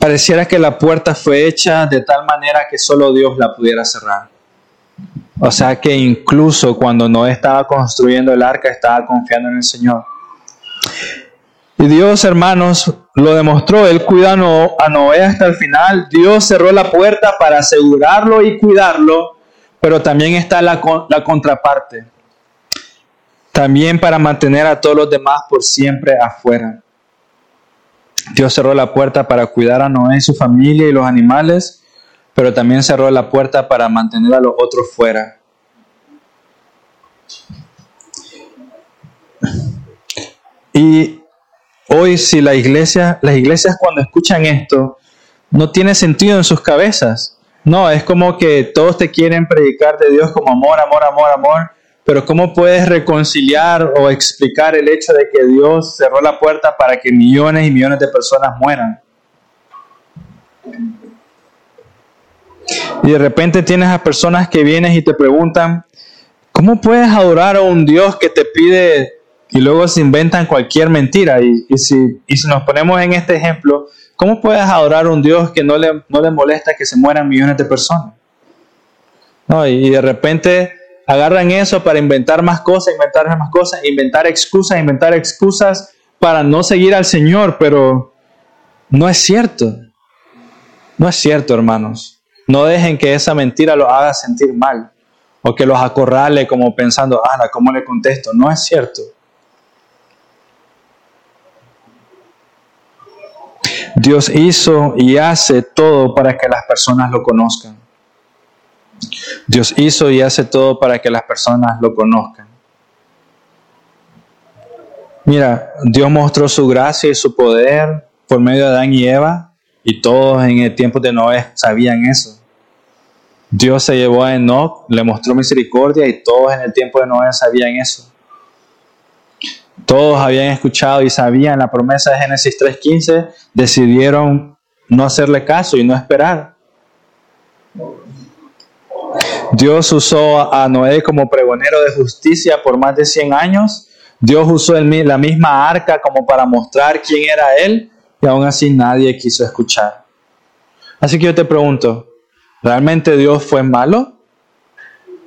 Pareciera que la puerta fue hecha de tal manera que solo Dios la pudiera cerrar. O sea que incluso cuando no estaba construyendo el arca, estaba confiando en el Señor. Y Dios, hermanos, lo demostró. Él cuidó a Noé hasta el final. Dios cerró la puerta para asegurarlo y cuidarlo, pero también está la, la contraparte. También para mantener a todos los demás por siempre afuera. Dios cerró la puerta para cuidar a Noé y su familia y los animales, pero también cerró la puerta para mantener a los otros fuera. Y Hoy si la iglesia, las iglesias cuando escuchan esto, no tiene sentido en sus cabezas. No, es como que todos te quieren predicar de Dios como amor, amor, amor, amor, pero ¿cómo puedes reconciliar o explicar el hecho de que Dios cerró la puerta para que millones y millones de personas mueran? Y de repente tienes a personas que vienen y te preguntan, ¿cómo puedes adorar a un Dios que te pide y luego se inventan cualquier mentira. Y, si, y si nos ponemos en este ejemplo, ¿cómo puedes adorar a un Dios que no le, no le molesta que se mueran millones de personas? No, y, de repente agarran eso para inventar más cosas, inventar más cosas, inventar excusas, inventar excusas para no seguir al Señor, pero no es cierto. No es cierto, hermanos. No dejen que esa mentira los haga sentir mal o que los acorrale como pensando, ah, ¿cómo le contesto? No es cierto. Dios hizo y hace todo para que las personas lo conozcan. Dios hizo y hace todo para que las personas lo conozcan. Mira, Dios mostró su gracia y su poder por medio de Adán y Eva y todos en el tiempo de Noé sabían eso. Dios se llevó a Enoch, le mostró misericordia y todos en el tiempo de Noé sabían eso. Todos habían escuchado y sabían la promesa de Génesis 3.15, decidieron no hacerle caso y no esperar. Dios usó a Noé como pregonero de justicia por más de 100 años. Dios usó la misma arca como para mostrar quién era Él y aún así nadie quiso escuchar. Así que yo te pregunto, ¿realmente Dios fue malo?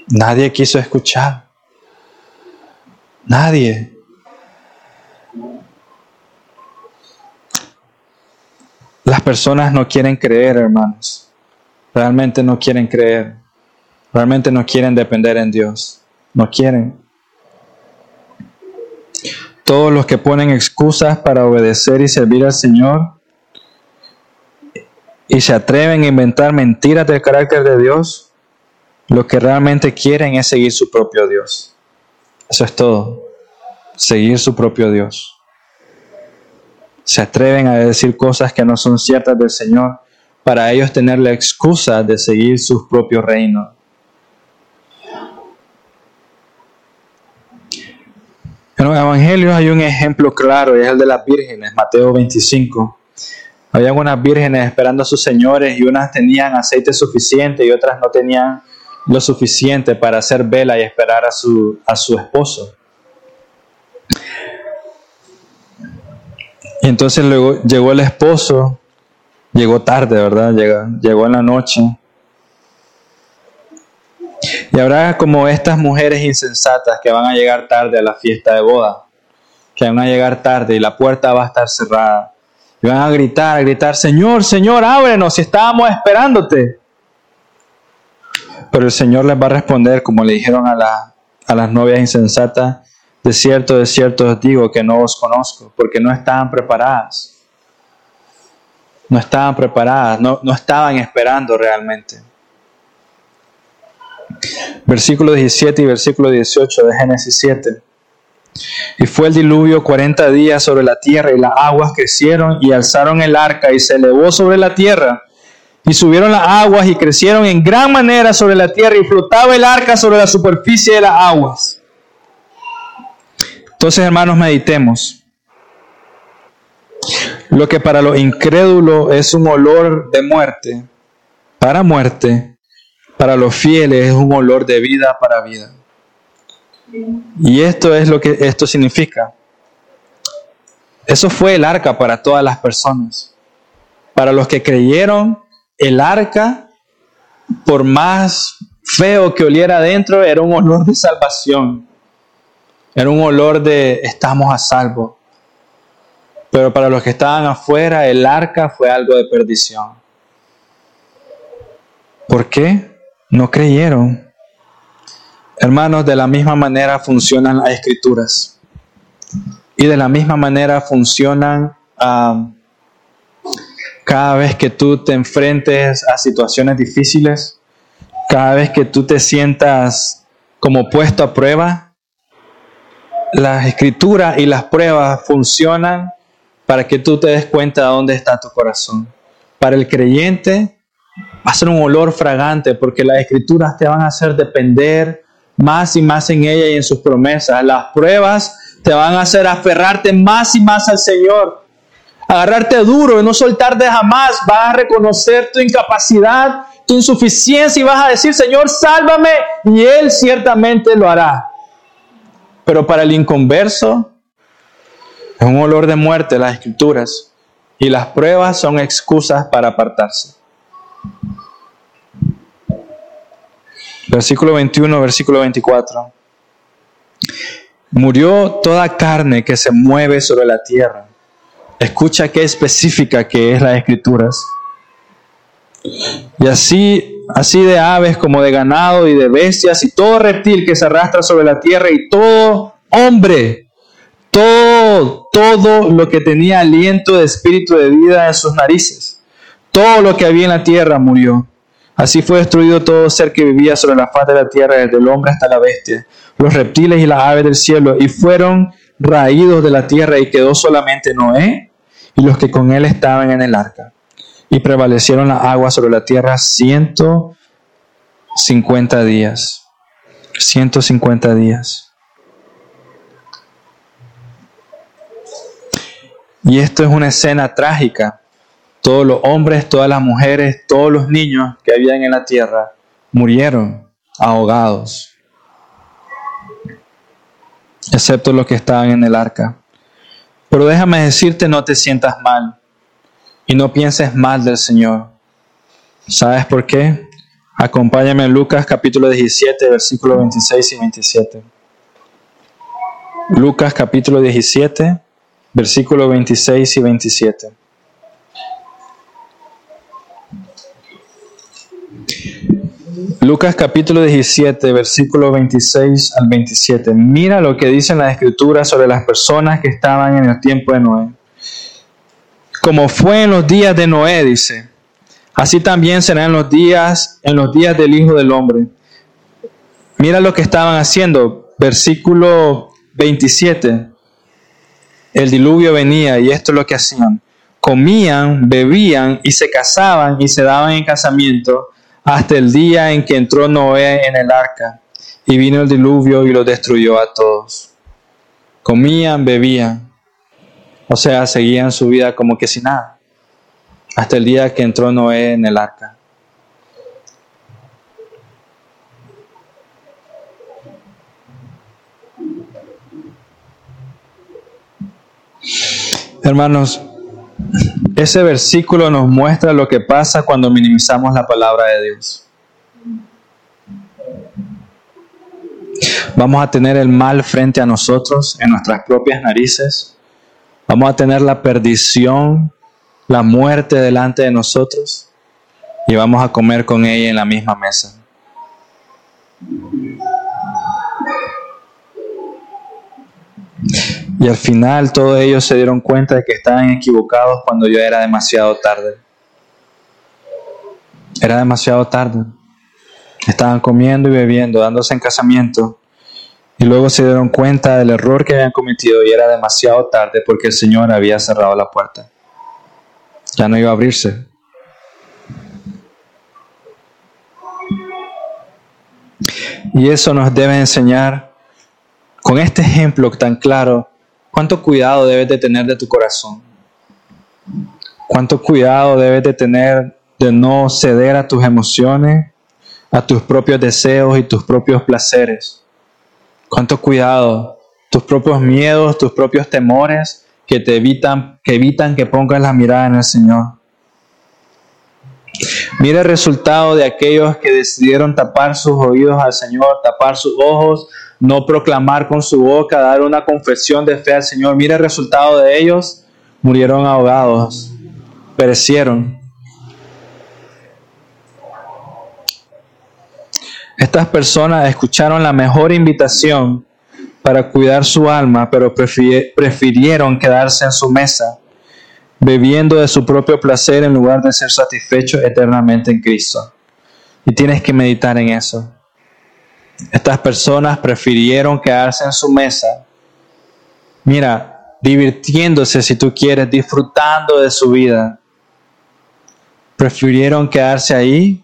Nadie quiso escuchar. Nadie. Las personas no quieren creer, hermanos. Realmente no quieren creer. Realmente no quieren depender en Dios. No quieren. Todos los que ponen excusas para obedecer y servir al Señor y se atreven a inventar mentiras del carácter de Dios, lo que realmente quieren es seguir su propio Dios. Eso es todo. Seguir su propio Dios se atreven a decir cosas que no son ciertas del Señor para ellos tener la excusa de seguir sus propios reinos. En los evangelios hay un ejemplo claro y es el de las vírgenes, Mateo 25. Había algunas vírgenes esperando a sus señores y unas tenían aceite suficiente y otras no tenían lo suficiente para hacer vela y esperar a su, a su esposo. Y entonces luego llegó el esposo, llegó tarde, ¿verdad? Llegó en la noche. Y habrá como estas mujeres insensatas que van a llegar tarde a la fiesta de boda, que van a llegar tarde y la puerta va a estar cerrada. Y van a gritar, a gritar, Señor, Señor, ábrenos, estábamos esperándote. Pero el Señor les va a responder como le dijeron a, a las novias insensatas, de cierto, de cierto os digo que no os conozco, porque no estaban preparadas. No estaban preparadas, no, no estaban esperando realmente. Versículo 17 y versículo 18 de Génesis 7. Y fue el diluvio cuarenta días sobre la tierra y las aguas crecieron y alzaron el arca y se elevó sobre la tierra. Y subieron las aguas y crecieron en gran manera sobre la tierra y flotaba el arca sobre la superficie de las aguas. Entonces, hermanos, meditemos. Lo que para los incrédulos es un olor de muerte, para muerte, para los fieles es un olor de vida para vida. Y esto es lo que esto significa. Eso fue el arca para todas las personas. Para los que creyeron, el arca, por más feo que oliera adentro, era un olor de salvación. Era un olor de estamos a salvo. Pero para los que estaban afuera, el arca fue algo de perdición. ¿Por qué? No creyeron. Hermanos, de la misma manera funcionan las escrituras. Y de la misma manera funcionan ah, cada vez que tú te enfrentes a situaciones difíciles, cada vez que tú te sientas como puesto a prueba. Las escrituras y las pruebas funcionan para que tú te des cuenta de dónde está tu corazón. Para el creyente va a ser un olor fragante porque las escrituras te van a hacer depender más y más en ella y en sus promesas. Las pruebas te van a hacer aferrarte más y más al Señor. Agarrarte duro y no soltarte jamás. Vas a reconocer tu incapacidad, tu insuficiencia y vas a decir, Señor, sálvame. Y Él ciertamente lo hará. Pero para el inconverso es un olor de muerte las escrituras. Y las pruebas son excusas para apartarse. Versículo 21, versículo 24. Murió toda carne que se mueve sobre la tierra. Escucha qué específica que es las escrituras. Y así, así de aves como de ganado y de bestias y todo reptil que se arrastra sobre la tierra y todo hombre, todo, todo lo que tenía aliento de espíritu de vida en sus narices, todo lo que había en la tierra murió. Así fue destruido todo ser que vivía sobre la faz de la tierra, desde el hombre hasta la bestia, los reptiles y las aves del cielo, y fueron raídos de la tierra, y quedó solamente Noé y los que con él estaban en el arca. Y prevalecieron las aguas sobre la tierra ciento cincuenta días. Ciento cincuenta días. Y esto es una escena trágica todos los hombres, todas las mujeres, todos los niños que habían en la tierra murieron ahogados, excepto los que estaban en el arca. Pero déjame decirte, no te sientas mal y no pienses mal del Señor. ¿Sabes por qué? Acompáñame Lucas capítulo 17, versículos 26 y 27. Lucas capítulo 17, versículos 26 y 27. Lucas capítulo 17, versículo 26 al 27. Mira lo que dicen las escrituras sobre las personas que estaban en el tiempo de Noé. Como fue en los días de Noé, dice, así también serán los días, en los días del Hijo del Hombre. Mira lo que estaban haciendo. Versículo 27. El diluvio venía y esto es lo que hacían. Comían, bebían y se casaban y se daban en casamiento hasta el día en que entró Noé en el arca y vino el diluvio y lo destruyó a todos. Comían, bebían, o sea, seguían su vida como que sin nada, hasta el día que entró Noé en el arca. Hermanos, ese versículo nos muestra lo que pasa cuando minimizamos la palabra de Dios. Vamos a tener el mal frente a nosotros, en nuestras propias narices. Vamos a tener la perdición, la muerte delante de nosotros. Y vamos a comer con ella en la misma mesa. Y al final todos ellos se dieron cuenta de que estaban equivocados cuando ya era demasiado tarde. Era demasiado tarde. Estaban comiendo y bebiendo, dándose en casamiento. Y luego se dieron cuenta del error que habían cometido y era demasiado tarde porque el Señor había cerrado la puerta. Ya no iba a abrirse. Y eso nos debe enseñar con este ejemplo tan claro ¿Cuánto cuidado debes de tener de tu corazón? ¿Cuánto cuidado debes de tener de no ceder a tus emociones, a tus propios deseos y tus propios placeres? ¿Cuánto cuidado? Tus propios miedos, tus propios temores que te evitan que evitan que pongas la mirada en el Señor. Mira el resultado de aquellos que decidieron tapar sus oídos al Señor, tapar sus ojos, no proclamar con su boca, dar una confesión de fe al Señor. Mira el resultado de ellos. Murieron ahogados, perecieron. Estas personas escucharon la mejor invitación para cuidar su alma, pero prefirieron quedarse en su mesa, bebiendo de su propio placer en lugar de ser satisfechos eternamente en Cristo. Y tienes que meditar en eso. Estas personas prefirieron quedarse en su mesa. Mira, divirtiéndose si tú quieres, disfrutando de su vida. Prefirieron quedarse ahí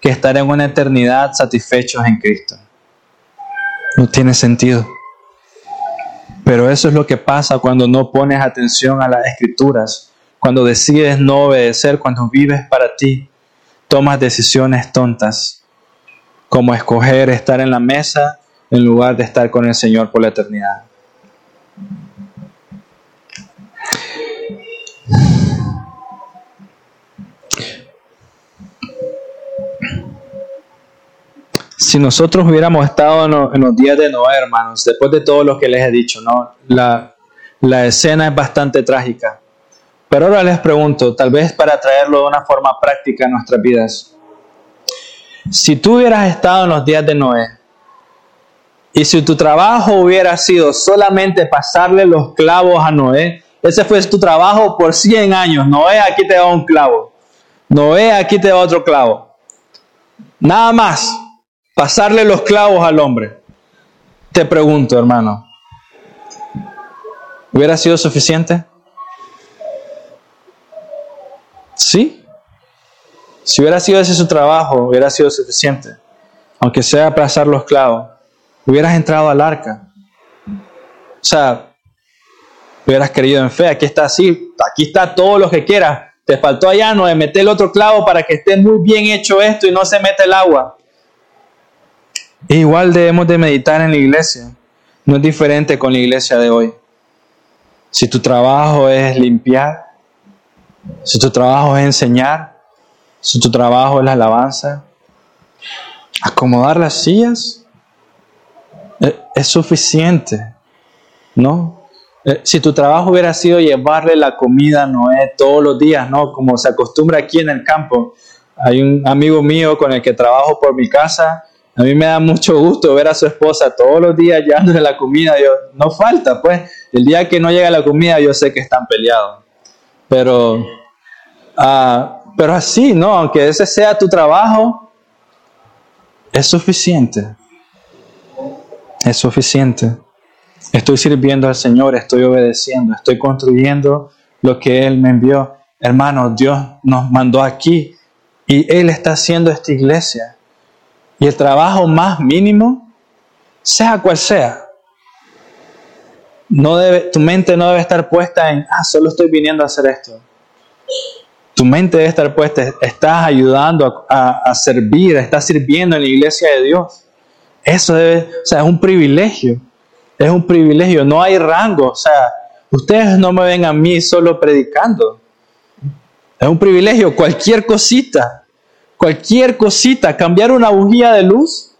que estar en una eternidad satisfechos en Cristo. No tiene sentido. Pero eso es lo que pasa cuando no pones atención a las escrituras, cuando decides no obedecer, cuando vives para ti, tomas decisiones tontas, como escoger estar en la mesa en lugar de estar con el Señor por la eternidad. si nosotros hubiéramos estado en los, días de Noé, hermanos, después de todo lo que les he dicho, ¿no? La, la escena es bastante trágica. Pero ahora les pregunto, tal vez para traerlo de una forma práctica a nuestras vidas. Si tú hubieras estado en los días de Noé y si tu trabajo hubiera sido solamente pasarle los clavos a Noé, ese fue tu trabajo por 100 años. Noé, aquí te va un clavo. Noé, aquí te va otro clavo. Nada más pasarle los clavos al hombre. Te pregunto, hermano, ¿hubiera sido suficiente? ¿Sí? Si hubiera sido ese su trabajo, hubiera sido suficiente. Aunque sea pasar los clavos, hubieras entrado al arca. O sea, hubieras creído en fe. Aquí está así, aquí está todo lo que quieras. Te faltó allá no de meter el otro clavo para que esté muy bien hecho esto y no se mete el agua. Igual debemos de meditar en la iglesia. No es diferente con la iglesia de hoy. Si tu trabajo es limpiar, si tu trabajo es enseñar, si tu trabajo es la alabanza, acomodar las sillas, eh, es suficiente, ¿no? Eh, si tu trabajo hubiera sido llevarle la comida a Noé todos los días, ¿no? Como se acostumbra aquí en el campo. Hay un amigo mío con el que trabajo por mi casa a mí me da mucho gusto ver a su esposa todos los días llevándole la comida. Yo, no falta, pues. El día que no llega la comida, yo sé que están peleados. Pero, ah, pero así, ¿no? Aunque ese sea tu trabajo, es suficiente. Es suficiente. Estoy sirviendo al Señor, estoy obedeciendo, estoy construyendo lo que Él me envió. Hermano, Dios nos mandó aquí y Él está haciendo esta iglesia. Y el trabajo más mínimo, sea cual sea, no debe, tu mente no debe estar puesta en, ah, solo estoy viniendo a hacer esto. Tu mente debe estar puesta, estás ayudando a, servir, estás sirviendo en la iglesia de Dios. Eso debe, o sea, es un privilegio. Es un privilegio, no hay rango. O sea, ustedes no me ven a mí solo predicando. Es un privilegio, cualquier cosita cualquier cosita, cambiar una bujía de luz,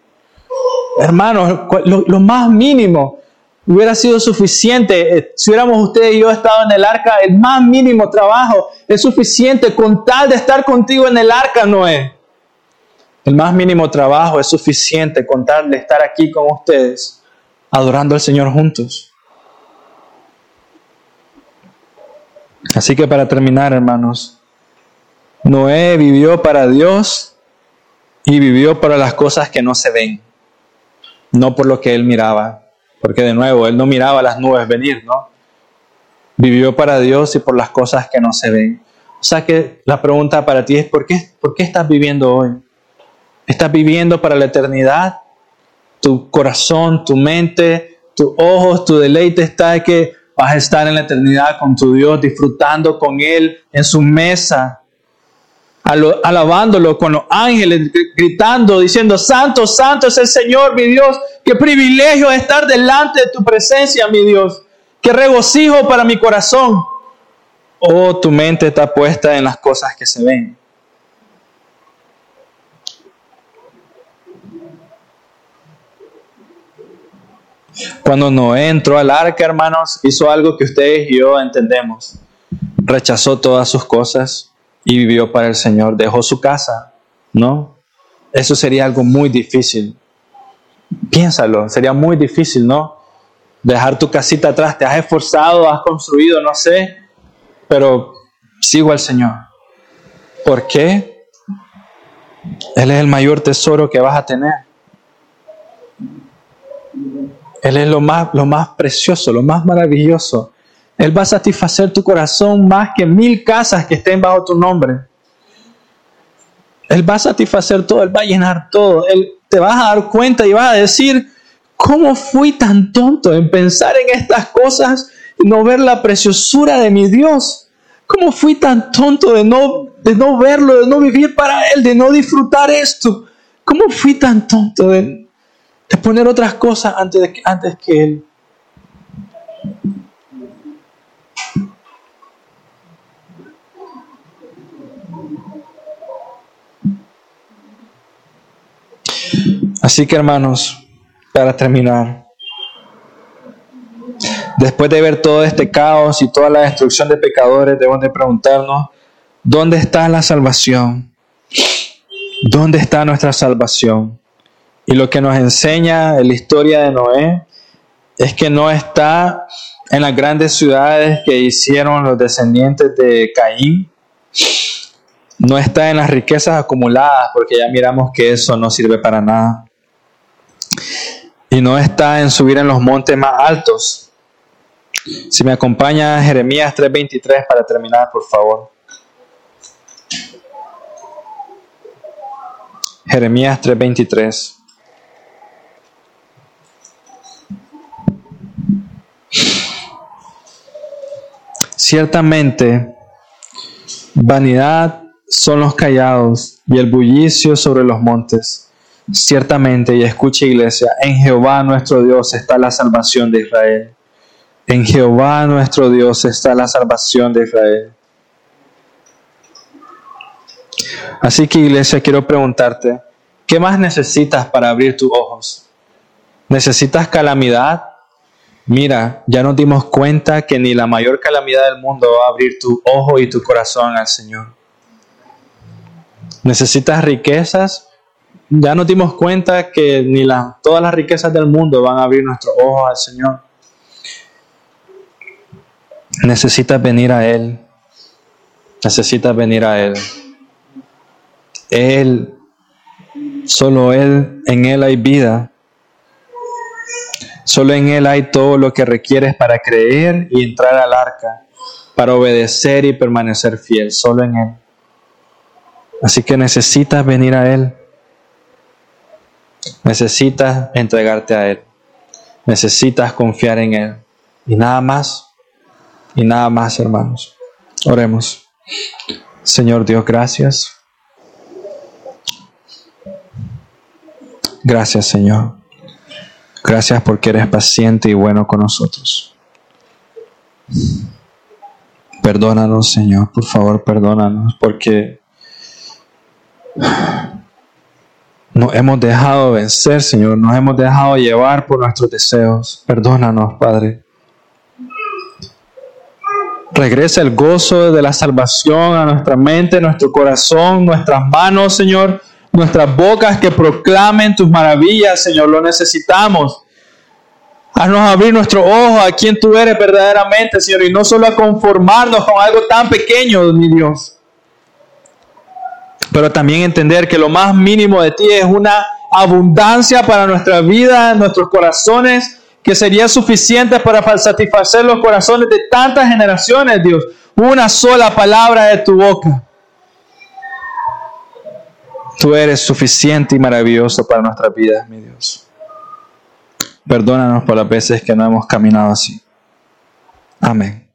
hermanos, lo, más mínimo hubiera sido suficiente. Eh, si hubiéramos ustedes y yo estado en el arca, el más mínimo trabajo es suficiente con tal de estar contigo en el arca, Noé. El más mínimo trabajo es suficiente con tal de estar aquí con ustedes, adorando al Señor juntos. Así que para terminar, hermanos, Noé vivió para Dios y vivió para las cosas que no se ven, no por lo que él miraba, porque de nuevo, él no miraba las nubes venir, ¿no? Vivió para Dios y por las cosas que no se ven. O sea que la pregunta para ti es, ¿por qué, ¿por qué estás viviendo hoy? ¿Estás viviendo para la eternidad? Tu corazón, tu mente, tus ojos, tu deleite está en que vas a estar en la eternidad con tu Dios, disfrutando con Él en su mesa, alabándolo con los ángeles, gritando, diciendo, Santo, Santo es el Señor, mi Dios, qué privilegio estar delante de tu presencia, mi Dios, qué regocijo para mi corazón. Oh, tu mente está puesta en las cosas que se ven. Cuando Noé entró al arca, hermanos, hizo algo que ustedes y yo entendemos. Rechazó todas sus cosas, y vivió para el Señor. Dejó su casa, ¿no? Eso sería algo muy difícil. Piénsalo, sería muy difícil, ¿no? Dejar tu casita atrás, te has esforzado, has construido, no sé, pero sigo al Señor. ¿Por qué? Él es el mayor tesoro que vas a tener. Él es lo más, lo más precioso, lo más maravilloso. Él va a satisfacer tu corazón más que mil casas que estén bajo tu nombre. Él va a satisfacer todo, Él va a llenar todo. Él te vas a dar cuenta y vas a decir, ¿cómo fui tan tonto en pensar en estas cosas y no ver la preciosura de mi Dios? ¿Cómo fui tan tonto de no, de no verlo, de no vivir para Él, de no disfrutar esto? ¿Cómo fui tan tonto de, de poner otras cosas antes, de, antes que Él? Así que hermanos, para terminar, después de ver todo este caos y toda la destrucción de pecadores, debemos de preguntarnos, ¿dónde está la salvación? ¿Dónde está nuestra salvación? Y lo que nos enseña la historia de Noé es que no está en las grandes ciudades que hicieron los descendientes de Caín, no está en las riquezas acumuladas, porque ya miramos que eso no sirve para nada. Y no está en subir en los montes más altos. Si me acompaña Jeremías 3:23 para terminar, por favor. Jeremías 3:23. Ciertamente, vanidad son los callados y el bullicio sobre los montes. Ciertamente, y escuche iglesia, en Jehová nuestro Dios está la salvación de Israel. En Jehová nuestro Dios está la salvación de Israel. Así que iglesia, quiero preguntarte, ¿qué más necesitas para abrir tus ojos? ¿Necesitas calamidad? Mira, ya nos dimos cuenta que ni la mayor calamidad del mundo va a abrir tu ojo y tu corazón al Señor. ¿Necesitas riquezas? Ya nos dimos cuenta que ni la, todas las riquezas del mundo van a abrir nuestros ojos al Señor. Necesitas venir a Él. Necesitas venir a Él. Él, solo Él, en Él hay vida. Solo en Él hay todo lo que requieres para creer y entrar al arca, para obedecer y permanecer fiel. Solo en Él. Así que necesitas venir a Él. Necesitas entregarte a Él. Necesitas confiar en Él. Y nada más. Y nada más, hermanos. Oremos. Señor Dios, gracias. Gracias, Señor. Gracias porque eres paciente y bueno con nosotros. Perdónanos, Señor, por favor, perdónanos, porque nos hemos dejado vencer, Señor, nos hemos dejado llevar por nuestros deseos. Perdónanos, Padre. Regresa el gozo de la salvación a nuestra mente, nuestro corazón, nuestras manos, Señor, nuestras bocas que proclamen tus maravillas, Señor, lo necesitamos. Haznos abrir nuestro ojo a quien tú eres verdaderamente, Señor, y no solo a conformarnos con algo tan pequeño, mi Dios pero también entender que lo más mínimo de ti es una abundancia para nuestra vida, nuestros corazones, que sería suficiente para satisfacer los corazones de tantas generaciones, Dios. Una sola palabra de tu boca. Tú eres suficiente y maravilloso para nuestra vida, mi Dios. Perdónanos por las veces que no hemos caminado así. Amén.